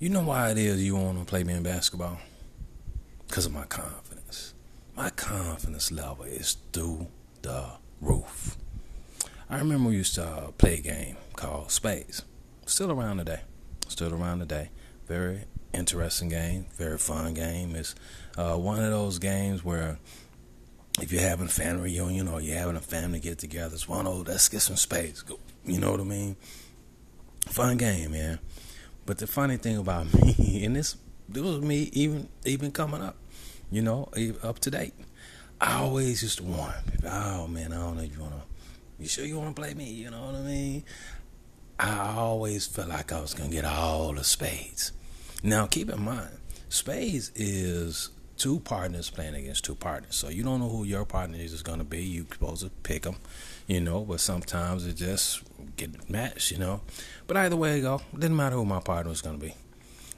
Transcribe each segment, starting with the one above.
You know why it is you want to play me in basketball? Because of my confidence. My confidence level is through the roof. I remember we used to uh, play a game called Spades. Still around today. Still around today. Very interesting game. Very fun game. It's uh, one of those games where if you're having a family reunion or you're having a family get together, it's one of those, let's get some spades. You know what I mean? Fun game, man. But the funny thing about me, and this this was me even even coming up, you know, up to date. I always used to warn people, oh man, I don't know you wanna you sure you wanna play me, you know what I mean? I always felt like I was gonna get all the spades. Now keep in mind, spades is two partners playing against two partners. So you don't know who your partner is going to be. You're supposed to pick them, you know. But sometimes it just get matched, you know. But either way it go, didn't matter who my partner was to be.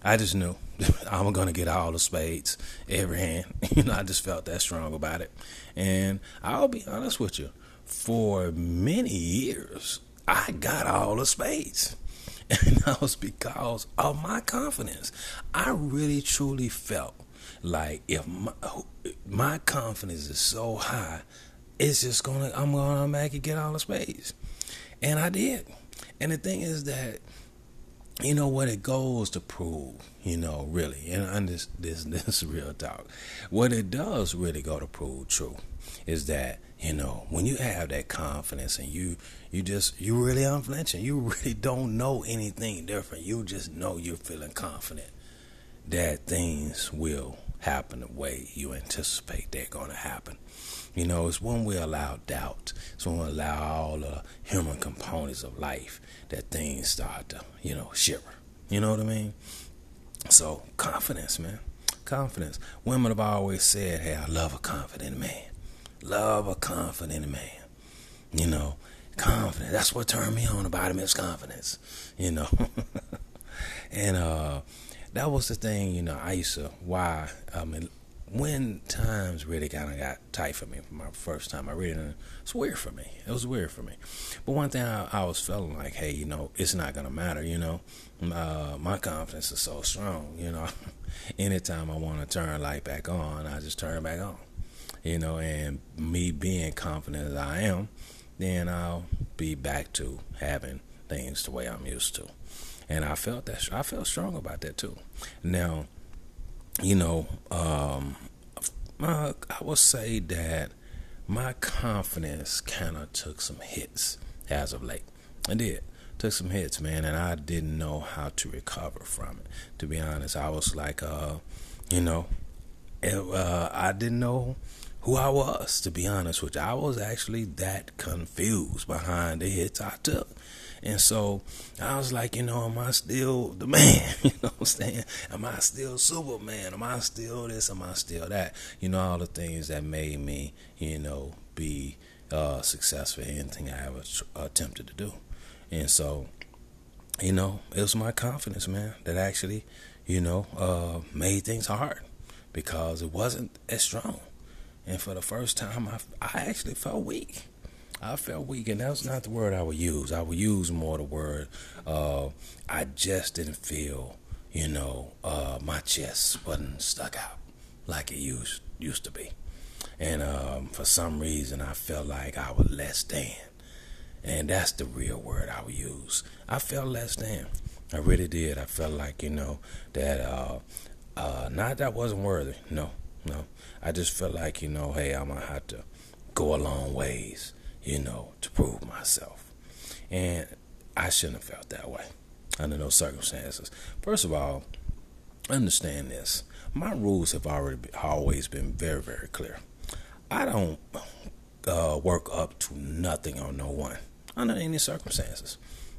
I just knew I'm to get all the spades, every hand. You know, I just felt that strong about it. And I'll be honest with you, for many years, I got all the spades. And that was because of my confidence. I really truly felt like if my, my confidence is so high, it's just gonna I'm gonna make it get all the spades, and I did. And the thing is that you know what it goes to prove, you know, really, and this this this real talk. What it does really go to prove true is that you know when you have that confidence and you you just you really unflinching, you really don't know anything different. You just know you're feeling confident that things will happen the way you anticipate they're going to happen. You know, it's when we allow doubt, it's when we allow all the human components of life that things start to, you know, shiver. You know what I mean? So, confidence, man. Confidence. Women have always said, hey, I love a confident man. Love a confident man. You know, confidence. That's what turned me on about him is confidence. You know. and uh that was the thing, you know, I used to why I mean when times really kind of got tight for me for my first time, I really it's weird for me. It was weird for me. But one thing I, I was feeling like, hey, you know, it's not gonna matter. You know, uh, my confidence is so strong. You know, anytime I want to turn light back on, I just turn it back on. You know, and me being confident as I am, then I'll be back to having things the way I'm used to and I felt that I felt strong about that too. Now, you know, um, I will say that my confidence kind of took some hits as of late. I did took some hits, man, and I didn't know how to recover from it. To be honest, I was like, uh, you know, it, uh, I didn't know who I was. To be honest which I was actually that confused behind the hits I took. And so I was like, you know, am I still the man? you know what I'm saying? Am I still Superman? Am I still this? Am I still that? You know, all the things that made me, you know, be uh, successful in anything I ever attempted to do. And so, you know, it was my confidence, man, that actually, you know, uh, made things hard because it wasn't as strong. And for the first time, I, I actually felt weak. I felt weak, and that's not the word I would use. I would use more the word uh, I just didn't feel, you know, uh, my chest wasn't stuck out like it used used to be, and um, for some reason I felt like I was less than, and that's the real word I would use. I felt less than. I really did. I felt like you know that uh, uh, not that I wasn't worthy. No, no. I just felt like you know, hey, I'm gonna have to go a long ways you know, to prove myself. And I shouldn't have felt that way under those circumstances. First of all, understand this. My rules have already been, always been very, very clear. I don't uh, work up to nothing on no one under any circumstances.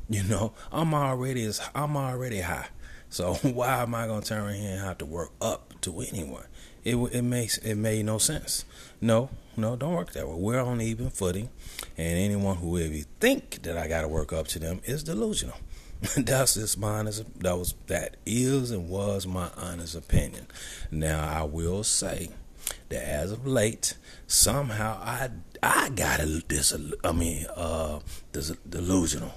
You know, I'm already as I'm already high. So why am I gonna turn around here and have to work up to anyone? It it makes it made no sense. No, no, don't work that way. We're on even footing, and anyone who ever think that I got to work up to them is delusional. That's just my honest. That was that is and was my honest opinion. Now I will say that as of late, somehow I I got a this. I mean, uh, this delusional,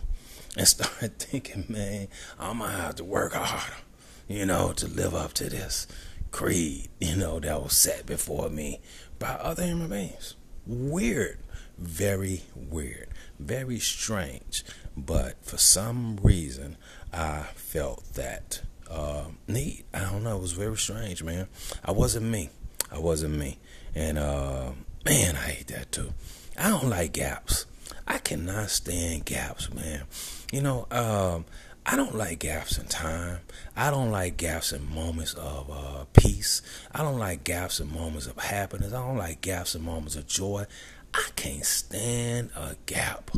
and started thinking, man, I'm gonna have to work harder. you know, to live up to this creed, you know, that was set before me by other human beings. Weird. Very weird. Very strange. But for some reason, I felt that uh, need. I don't know. It was very strange, man. I wasn't me. I wasn't me. And, uh, man, I hate that too. I don't like gaps. I cannot stand gaps, man. You know, um, I don't like gaps in time. I don't like gaps in moments of uh, peace. I don't like gaps in moments of happiness. I don't like gaps in moments of joy. I can't stand a gap.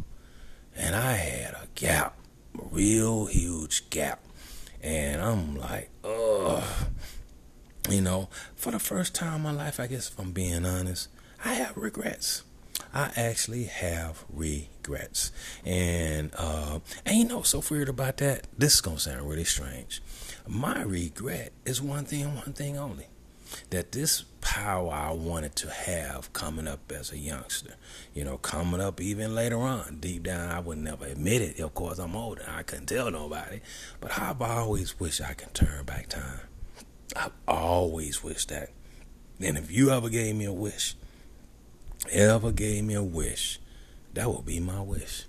And I had a gap, a real huge gap. And I'm like, ugh. You know, for the first time in my life, I guess if I'm being honest, I have regrets. I actually have regrets. And uh, and you know so weird about that? This is gonna sound really strange. My regret is one thing one thing only. That this power I wanted to have coming up as a youngster, you know, coming up even later on, deep down, I would never admit it. Of course, I'm older, I couldn't tell nobody. But I've always wished I could turn back time. I've always wished that. And if you ever gave me a wish, ever gave me a wish, that would be my wish.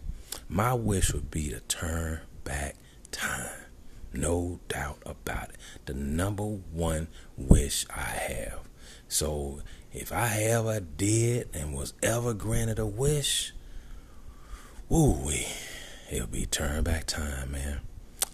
My wish would be to turn back time. No doubt about it. The number one wish I have. So if I ever did and was ever granted a wish, woo wee, it'll be turn back time, man.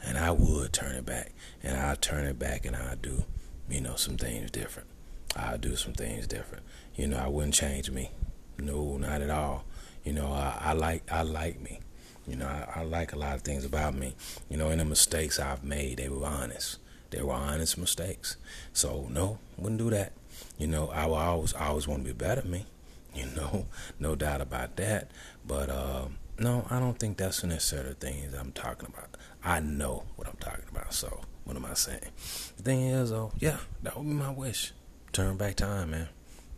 And I would turn it back. And I'll turn it back and I'll do, you know, some things different. I'll do some things different. You know, I wouldn't change me. No, not at all. You know, I, I like I like me. You know, I, I, like a lot of things about me. You know, and the mistakes I've made, they were honest. They were honest mistakes. So no, wouldn't do that. You know, I will always always want to be better me. You know, no doubt about that. But uh, no, I don't think that's the things I'm talking about. I know what I'm talking about. So what am I saying? The thing is, oh yeah, that would be my wish. Turn back time, man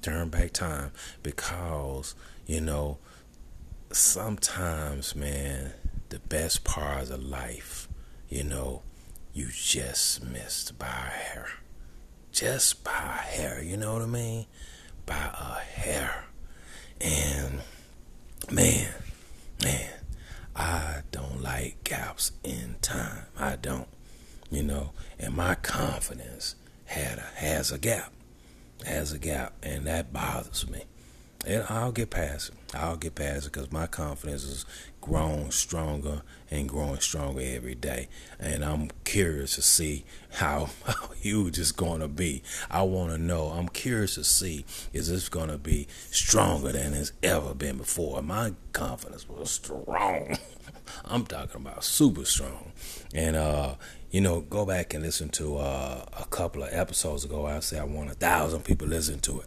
turn back time because you know sometimes man the best parts of life you know you just missed by a hair. Just by a hair you know what i mean? By a hair. And man man i don't like gaps in time. I don't you know and my confidence had a, has a gap has a gap, and that bothers me. I'll get past it. I'll get past it because my confidence is growing stronger and growing stronger every day. And I'm curious to see how, how huge it's going to be. I want to know. I'm curious to see is this going to be stronger than it's ever been before. My confidence was strong. I'm talking about super strong. And uh, you know, go back and listen to uh, a couple of episodes ago. I said I want a thousand people listen to it.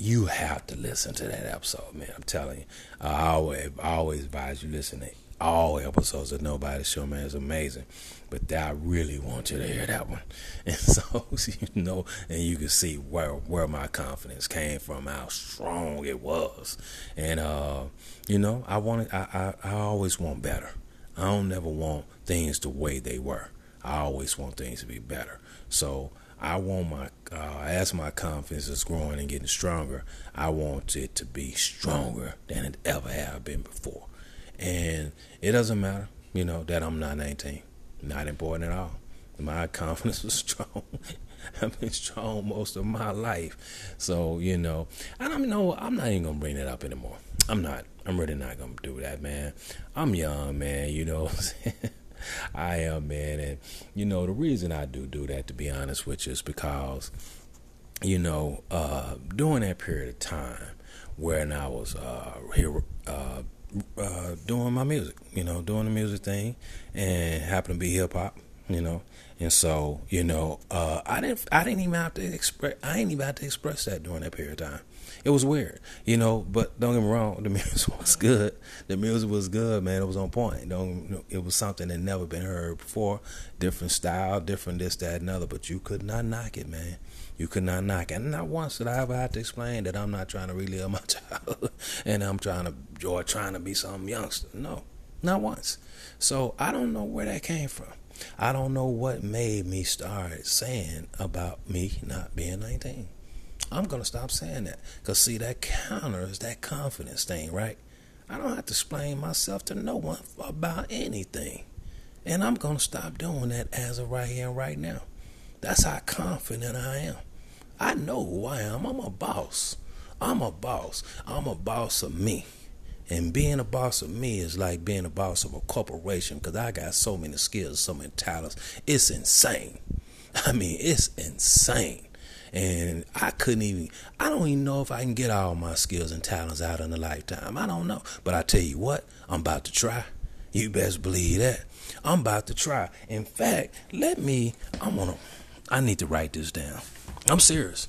You have to listen to that episode, man. I'm telling you. I always, I always advise you listen to all episodes of Nobody Show, man. It's amazing. But I really want you to hear that one. And so, you know, and you can see where where my confidence came from, how strong it was. And, uh, you know, I want I, I, I always want better. I don't never want things the way they were. I always want things to be better. So I want my uh, as my confidence is growing and getting stronger, I want it to be stronger than it ever have been before. And it doesn't matter, you know, that I'm not 19. Not important at all. My confidence was strong. I've been strong most of my life. So, you know, I don't know, I'm not even gonna bring that up anymore. I'm not. I'm really not gonna do that, man. I'm young, man, you know I am, man. And, you know, the reason I do do that, to be honest with you, is because, you know, uh, during that period of time when I was uh, here uh, uh, doing my music, you know, doing the music thing, and happened to be hip hop, you know, and so you know, uh, I didn't, I didn't even have to express, I ain't even have to express that during that period of time it was weird, you know. But don't get me wrong, the music was good. The music was good, man. It was on point. Don't it was something that never been heard before. Different style, different this, that, and other. But you could not knock it, man. You could not knock it. And not once did I ever have to explain that I'm not trying to relive my childhood and I'm trying to or trying to be some youngster. No, not once. So I don't know where that came from. I don't know what made me start saying about me not being 19. I'm going to stop saying that. Because, see, that counters that confidence thing, right? I don't have to explain myself to no one about anything. And I'm going to stop doing that as of right here and right now. That's how confident I am. I know who I am. I'm a boss. I'm a boss. I'm a boss of me. And being a boss of me is like being a boss of a corporation because I got so many skills, so many talents. It's insane. I mean, it's insane. And I couldn't even, I don't even know if I can get all my skills and talents out in a lifetime. I don't know. But I tell you what, I'm about to try. You best believe that. I'm about to try. In fact, let me, I'm gonna, I need to write this down. I'm serious.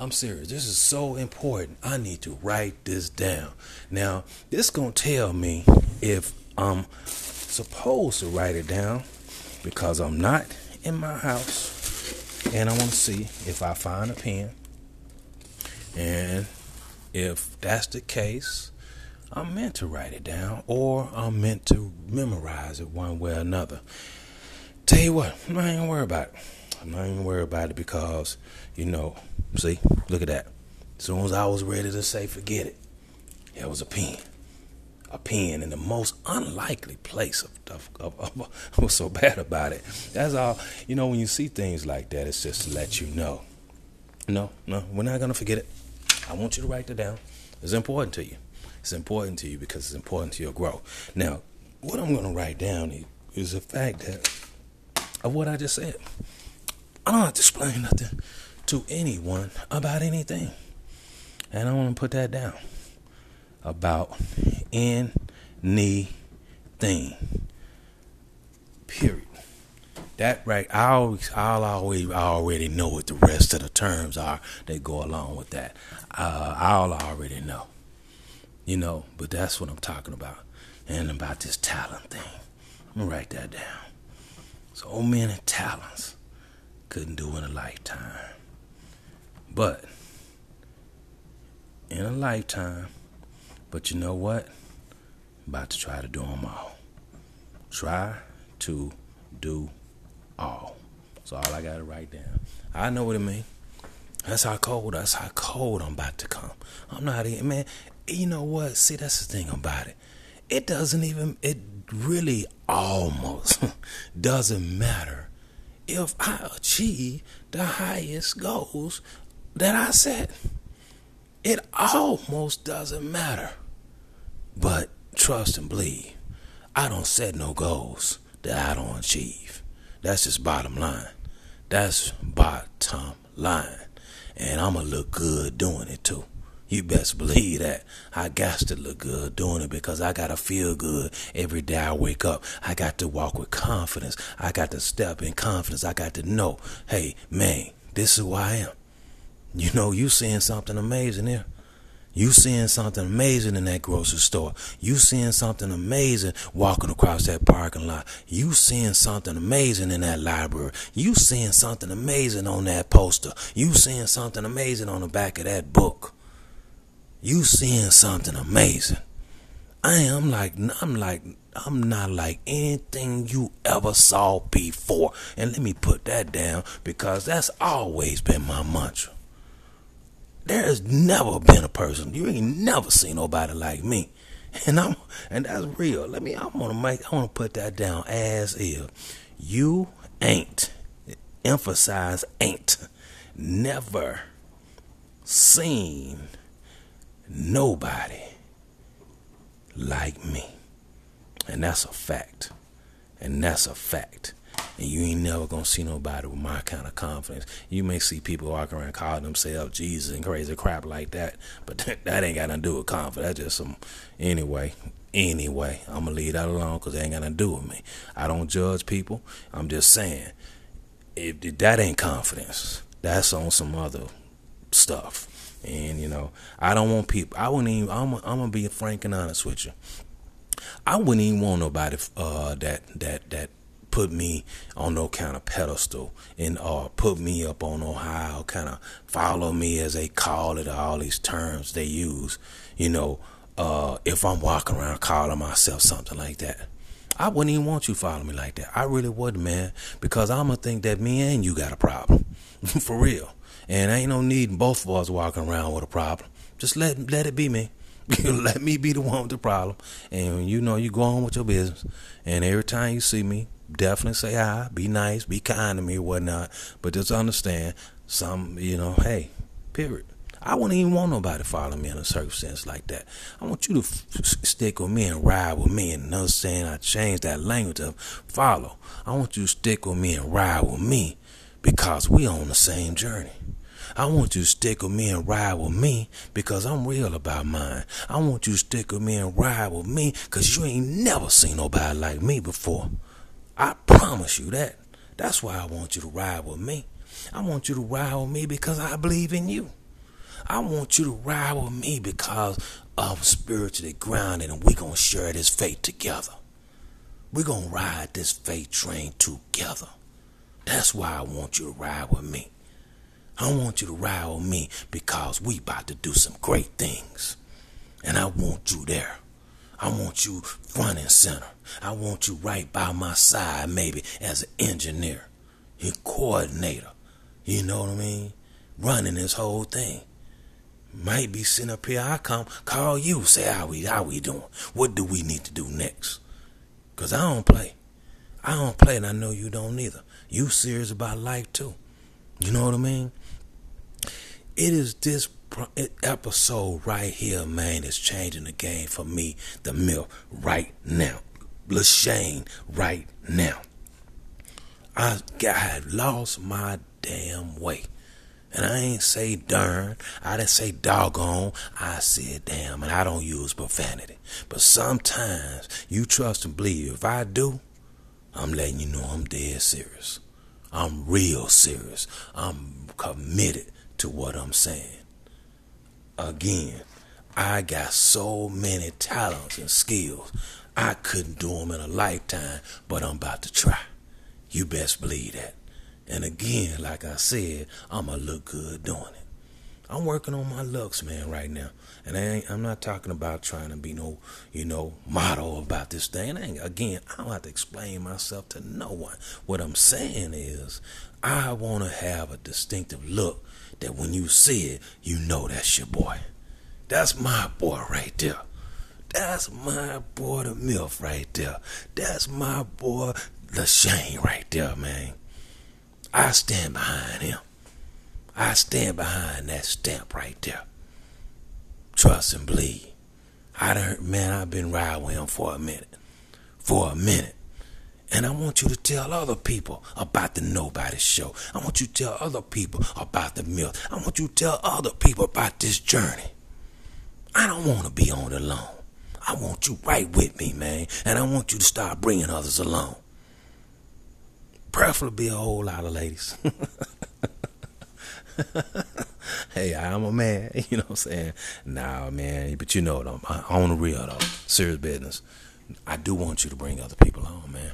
I'm serious. This is so important. I need to write this down. Now, this gonna tell me if I'm supposed to write it down because I'm not in my house and I want to see if I find a pen. And if that's the case, I'm meant to write it down or I'm meant to memorize it one way or another. Tell you what, I'm gonna worry about it. I'm not even worried about it because, you know, see, look at that. As soon as I was ready to say forget it, there was a pen. A pen in the most unlikely place of, of, of, of I was so bad about it. That's all. You know, when you see things like that, it's just to let you know. No, no, we're not gonna forget it. I want you to write that down. It's important to you. It's important to you because it's important to your growth. Now, what I'm gonna write down is the fact that of what I just said. I don't have to explain nothing to anyone about anything. And I want to put that down about anything. Period. That right, I always, I'll always, I already know what the rest of the terms are that go along with that. Uh, I'll already know, you know. But that's what I'm talking about, and about this talent thing. I'm gonna write that down. So many talents couldn't do in a lifetime. But in a lifetime, but you know what? About to try to do them all. Try to do all. So all I gotta write down. I know what it means. That's how cold. That's how cold I'm about to come. I'm not even man. You know what? See, that's the thing about it. It doesn't even. It really almost doesn't matter if I achieve the highest goals that I set. It almost doesn't matter. But trust and believe, I don't set no goals that I don't achieve. That's just bottom line. That's bottom line. And I'm going to look good doing it too. You best believe that. I got to look good doing it because I got to feel good every day I wake up. I got to walk with confidence. I got to step in confidence. I got to know, hey, man, this is who I am. You know, you seeing something amazing here. You seeing something amazing in that grocery store. You seeing something amazing walking across that parking lot. You seeing something amazing in that library. You seeing something amazing on that poster. You seeing something amazing on the back of that book you seeing something amazing. I am like I'm like I'm not like anything you ever saw before. And let me put that down because that's always been my mantra. There has never been a person you ain't never seen nobody like me. And I'm and that's real. Let me I wanna make I wanna put that down as if you ain't emphasize ain't never seen nobody like me. And that's a fact. And that's a fact. And you ain't never gonna see nobody with my kind of confidence. You may see people walking around calling themselves Jesus and crazy crap like that, but that ain't got nothing to do with confidence. That's just some. Anyway, anyway, I'm gonna leave that alone because it ain't got nothing to do with me. I don't judge people. I'm just saying, if that ain't confidence, that's on some other stuff. And you know, I don't want people. I wouldn't even. I'm. I'm gonna be frank and honest with you. I wouldn't even want nobody uh, that that that put me on no kind of pedestal and or uh, put me up on no high kind of follow me as they call it all these terms they use. You know, uh, if I'm walking around calling myself something like that. I wouldn't even want you to follow me like that. I really wouldn't, man, because I'm gonna think that me and you got a problem, for real. And ain't no need both of us walking around with a problem. Just let let it be me. let me be the one with the problem. And you know, you go on with your business. And every time you see me, definitely say hi, be nice, be kind to me whatnot. But just understand, some, you know, hey, period. I wouldn't even want nobody following me in a circumstance like that. I want you to f- stick with me and ride with me and understand I changed that language of follow. I want you to stick with me and ride with me because we on the same journey. I want you to stick with me and ride with me because I'm real about mine. I want you to stick with me and ride with me because you ain't never seen nobody like me before. I promise you that. That's why I want you to ride with me. I want you to ride with me because I believe in you. I want you to ride with me because I'm spiritually grounded and we're going to share this faith together. We're going to ride this faith train together. That's why I want you to ride with me. I want you to ride with me because we about to do some great things. And I want you there. I want you front and center. I want you right by my side, maybe as an engineer, a coordinator. You know what I mean? Running this whole thing. Might be sitting up here. I come call you, say how we how we doing. What do we need to do next? Cause I don't play. I don't play, and I know you don't either. You serious about life too. You know what I mean? It is this episode right here, man, that's changing the game for me, the Myth, right now. Lashane, right now. I, had lost my damn way. And I ain't say darn. I didn't say doggone. I said damn. And I don't use profanity. But sometimes you trust and believe. If I do, I'm letting you know I'm dead serious. I'm real serious. I'm committed to what I'm saying. Again, I got so many talents and skills. I couldn't do them in a lifetime, but I'm about to try. You best believe that. And again, like I said, I'ma look good doing it. I'm working on my looks, man, right now. And I am not talking about trying to be no, you know, model about this thing. And again, I don't have to explain myself to no one. What I'm saying is, I want to have a distinctive look that when you see it, you know that's your boy. That's my boy right there. That's my boy, the Myth right there. That's my boy, the Shane right there, man. I stand behind him. I stand behind that stamp right there. Trust and believe. I done, man, I've been riding with him for a minute. For a minute. And I want you to tell other people about the Nobody Show. I want you to tell other people about the Myth. I want you to tell other people about this journey. I don't want to be on it alone. I want you right with me, man. And I want you to start bringing others along. Preferably a whole lot of ladies. hey, I'm a man, you know what I'm saying? Nah, man, but you know, though, on the real, though, serious business. I do want you to bring other people on, man.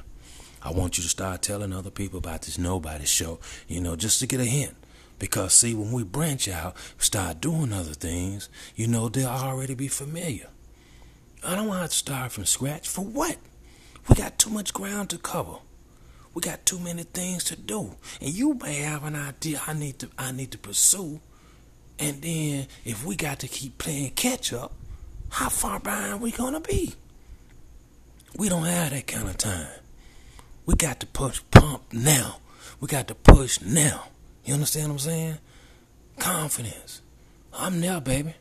I want you to start telling other people about this Nobody show, you know, just to get a hint. Because, see, when we branch out, start doing other things, you know, they'll already be familiar. I don't want to start from scratch. For what? We got too much ground to cover. We got too many things to do. And you may have an idea I need to I need to pursue. And then if we got to keep playing catch up, how far behind we gonna be? We don't have that kind of time. We got to push pump now. We got to push now. You understand what I'm saying? Confidence. I'm there, baby.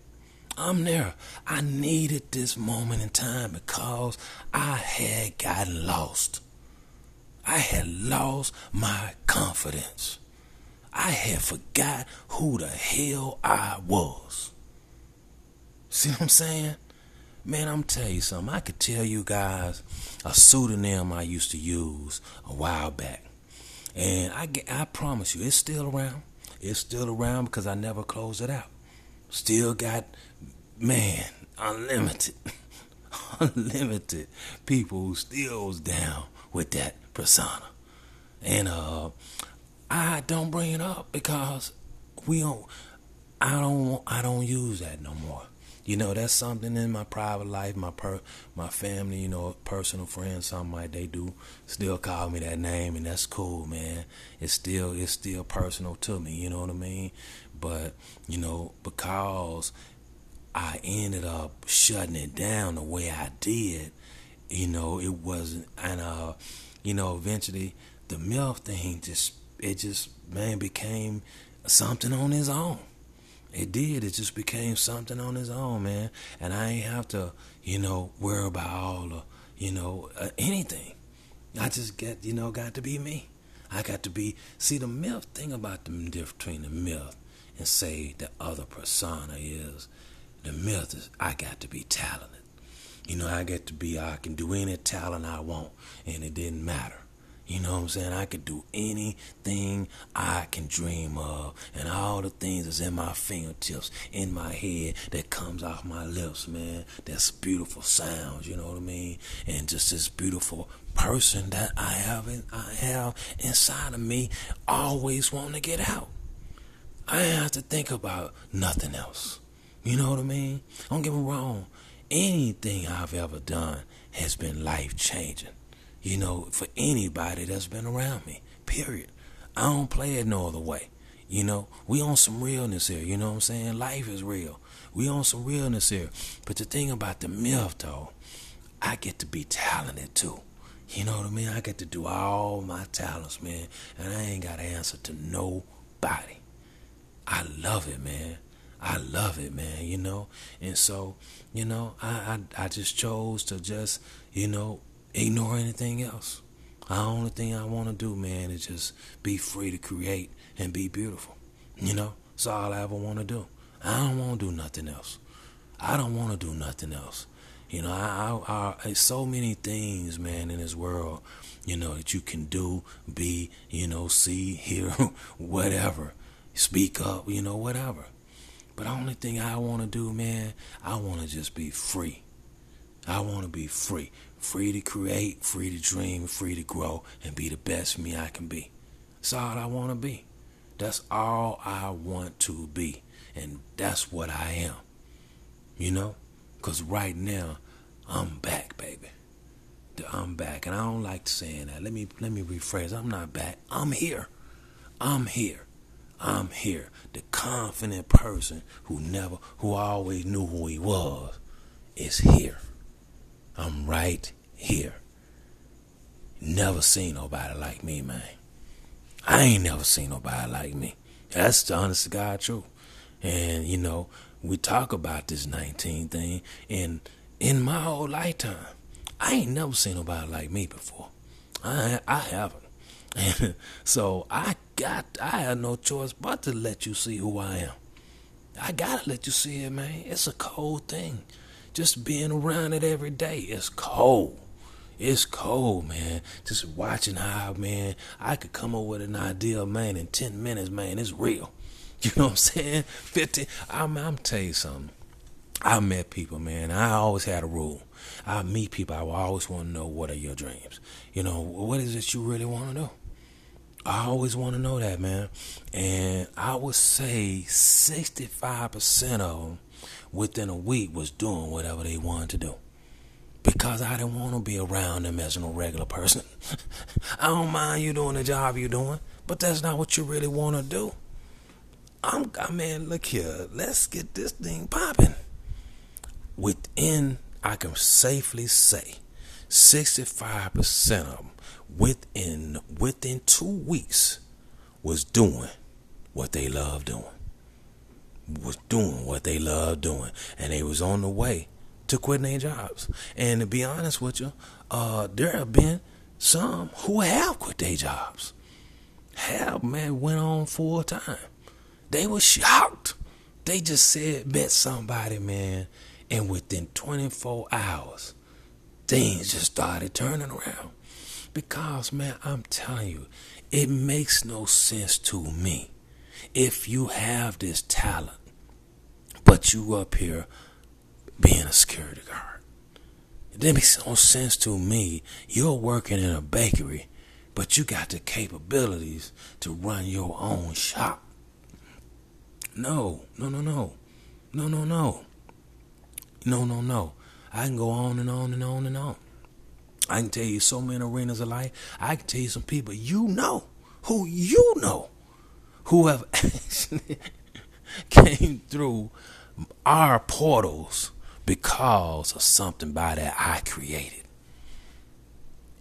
I'm there. I needed this moment in time because I had gotten lost. I had lost my confidence. I had forgot who the hell I was. See what I'm saying? Man, I'm tell you something. I could tell you guys a pseudonym I used to use a while back. And I, I promise you, it's still around. It's still around because I never closed it out. Still got, man, unlimited, unlimited people who still down with that persona. And uh, I don't bring it up because we don't. I don't. I don't use that no more. You know, that's something in my private life, my per, my family, you know, personal friends, something like they do still call me that name, and that's cool, man. It's still it's still personal to me, you know what I mean? But you know, because I ended up shutting it down the way I did, you know, it wasn't, and uh, you know, eventually the Myth thing just it just man became something on his own it did. It just became something on its own, man. And I ain't have to, you know, worry about all the, you know, uh, anything. I just get, you know, got to be me. I got to be. See, the myth thing about the difference between the myth and say the other persona is the myth is I got to be talented. You know, I get to be. I can do any talent I want, and it didn't matter. You know what I'm saying? I could do anything I can dream of, and all the things that's in my fingertips, in my head, that comes off my lips, man. That's beautiful sounds, you know what I mean? And just this beautiful person that I have, in, I have inside of me, always wanting to get out. I have to think about nothing else. You know what I mean? Don't get me wrong. Anything I've ever done has been life changing you know, for anybody that's been around me. Period. I don't play it no other way. You know, we on some realness here. You know what I'm saying? Life is real. We on some realness here. But the thing about the Myth, though, I get to be talented too. You know what I mean? I get to do all my talents, man, and I ain't got to answer to nobody. I love it, man. I love it, man. You know, and so, you know, I I, I just chose to just, you know, ignore anything else. The only thing I want to do, man, is just be free to create and be beautiful. You know, that's all I ever want to do. I don't want to do nothing else. I don't want to do nothing else. You know, I, I, I, so many things, man, in this world, you know, that you can do, be, you know, see, hear, whatever, speak up, you know, whatever. But the only thing I want to do, man, I want to just be free. I want to be free. Free to create, free to dream, free to grow, and be the best me I can be. That's all I want to be. That's all I want to be. And that's what I am. You know? Because right now, I'm back, baby. I'm back. And I don't like saying that. Let me let me rephrase. I'm not back. I'm here. I'm here. I'm here. The confident person who never who always knew who he was is here. I'm right here. Never seen nobody like me, man. I ain't never seen nobody like me. That's the honest to God truth. And, you know, we talk about this 19 thing, and in my whole lifetime, I ain't never seen nobody like me before. I I haven't. So I got I had no choice but to let you see who I am. I gotta let you see it, man. It's a cold thing just being around it every day. It's cold. It's cold, man. Just watching how, man, I could come up with an idea, man, in 10 minutes, man. It's real. You know what I'm saying? 50. I'm, I'm tell you something. I met people, man. I always had a rule. I meet people. I always want to know what are your dreams. You know, what is it you really want to know? I always want to know that, man. And I would say 65% of them within a week was doing whatever they wanted to do. Because I didn't want to be around them as no regular person. I don't mind you doing the job you're doing, but that's not what you really want to do. I'm, I mean, look here, let's get this thing popping. Within, I can safely say, 65% of them within within two weeks was doing what they love doing was doing what they love doing, and they was on the way to quitting their jobs. And to be honest with you, uh, there have been some who have quit their jobs. Have man went on full time. They were shocked. They just said met somebody, man, and within 24 hours, things just started turning around. Because man, I'm telling you, it makes no sense to me if you have this talent, but you up here being a security guard. It makes no sense to me. You're working in a bakery, but you got the capabilities to run your own shop. No, no, no, no. No, no, no. No, no, no. I can go on and on and on and on. I can tell you so many arenas of life. I can tell you some people you know, who you know, who have actually came through our portals because of something by that I created.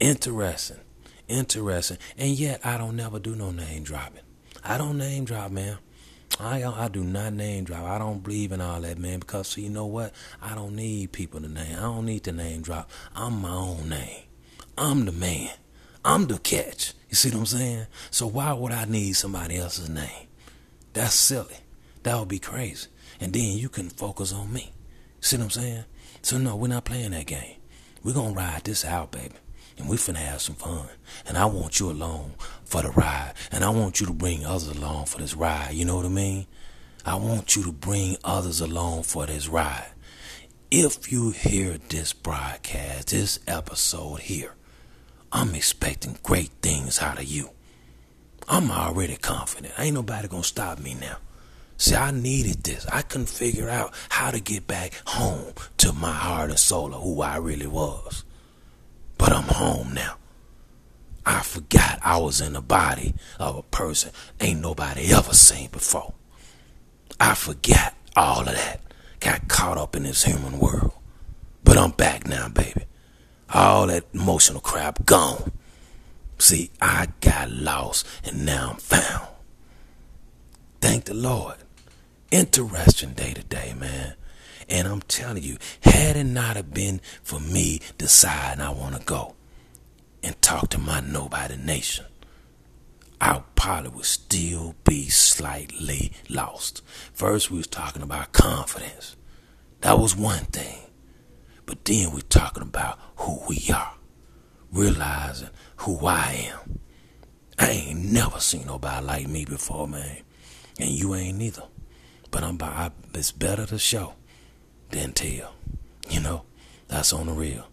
Interesting. Interesting. And yet I don't never do no name dropping. I don't name drop, man. I I do not name drop. I don't believe in all that, man. Because so you know what? I don't need people to name. I don't need to name drop. I'm my own name. I'm the man. I'm the catch. You see what I'm saying? So why would I need somebody else's name? That's silly. That would be crazy. And then you can focus on me. See what I'm saying? So no, we're not playing that game. We're gonna ride this out, baby. And we finna have some fun. And I want you along for the ride. And I want you to bring others along for this ride. You know what I mean? I want you to bring others along for this ride. If you hear this broadcast, this episode here, I'm expecting great things out of you. I'm already confident. Ain't nobody gonna stop me now. See, I needed this. I couldn't figure out how to get back home to my heart and soul of who I really was. But I'm home now. I forgot I was in the body of a person ain't nobody ever seen before. I forgot all of that. Got caught up in this human world. But I'm back now, baby. All that emotional crap gone. See, I got lost and now I'm found. Thank the Lord. Interesting day today, man. And I'm telling you, had it not have been for me deciding I want to go and talk to my nobody nation, I probably would still be slightly lost. First, we was talking about confidence. That was one thing. But then we're talking about who we are. Realizing who I am. I ain't never seen nobody like me before, man. And you ain't neither. But I'm by, it's better to show than tell. You know, that's on the real.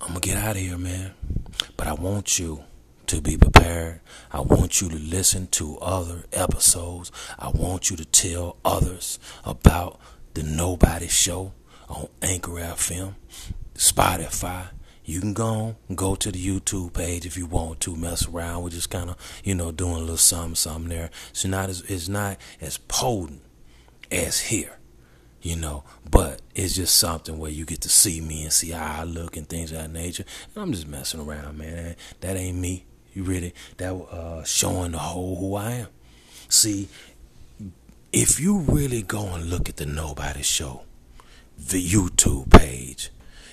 I'm gonna get out of here, man. But I want you to be prepared. I want you to listen to other episodes. I want you to tell others about the Nobody Show on Anchor FM, Spotify. You can go on, go to the YouTube page if you want to mess around. We're just kind of, you know, doing a little something, something there. So not as it's not as potent as here, you know, but it's just something where you get to see me and see how I look and things of that nature. And I'm just messing around, man. That ain't me. You really that uh, showing the whole who I am. See, if you really go and look at the Nobody Show, the YouTube page,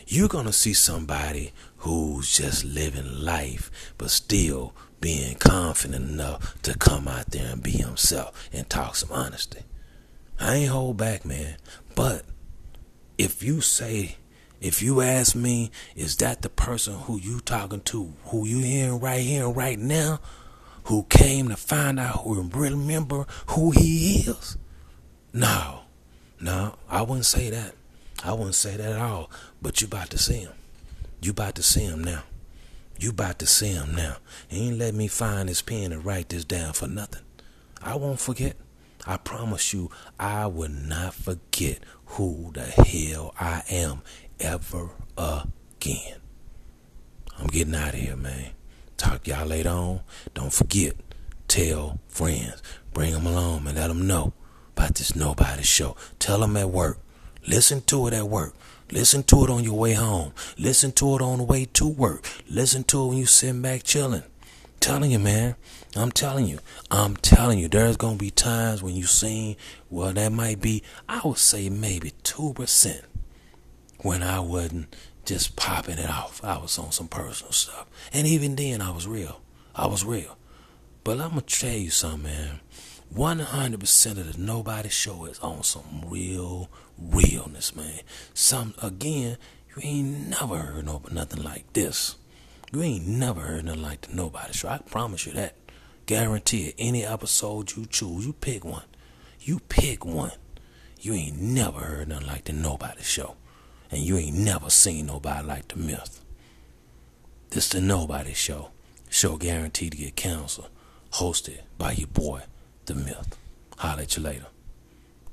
you're gonna see somebody who's just living life, but still being confident enough to come out there and be himself and talk some honesty. I ain't hold back, man. But if you say, if you ask me, is that the person who you talking to, who you hearing right here and right now, who came to find out who remember who he is? No, no, I wouldn't say that. I wouldn't say that at all. But you about to see him. You about to see him now. You about to see him now. He ain't let me find his pen and write this down for nothing. I won't forget. I promise you, I will not forget who the hell I am ever again. I'm getting out of here, man. Talk y'all later on. Don't forget, tell friends. Bring them along and let them know about this Nobody Show. Tell them at work. Listen to it at work. Listen to it on your way home. Listen to it on the way to work. Listen to it when you sitting back chilling. Telling you, man. I'm telling you. I'm telling you. There's gonna be times when you sing. Well, that might be. I would say maybe two percent. When I wasn't just popping it off. I was on some personal stuff. And even then, I was real. I was real. But I'm gonna tell you something, man. 100% of the Nobody Show is on some real realness, man. Some again, you ain't never heard no nothing like this. You ain't never heard nothing like the Nobody Show. I promise you that. Guarantee it. Any episode you choose, you pick one. You pick one. You ain't never heard nothing like the Nobody Show. And you ain't never seen nobody like the myth. This the Nobody Show. Show guaranteed to get canceled. Hosted by your boy, The Myth. Holler at you later.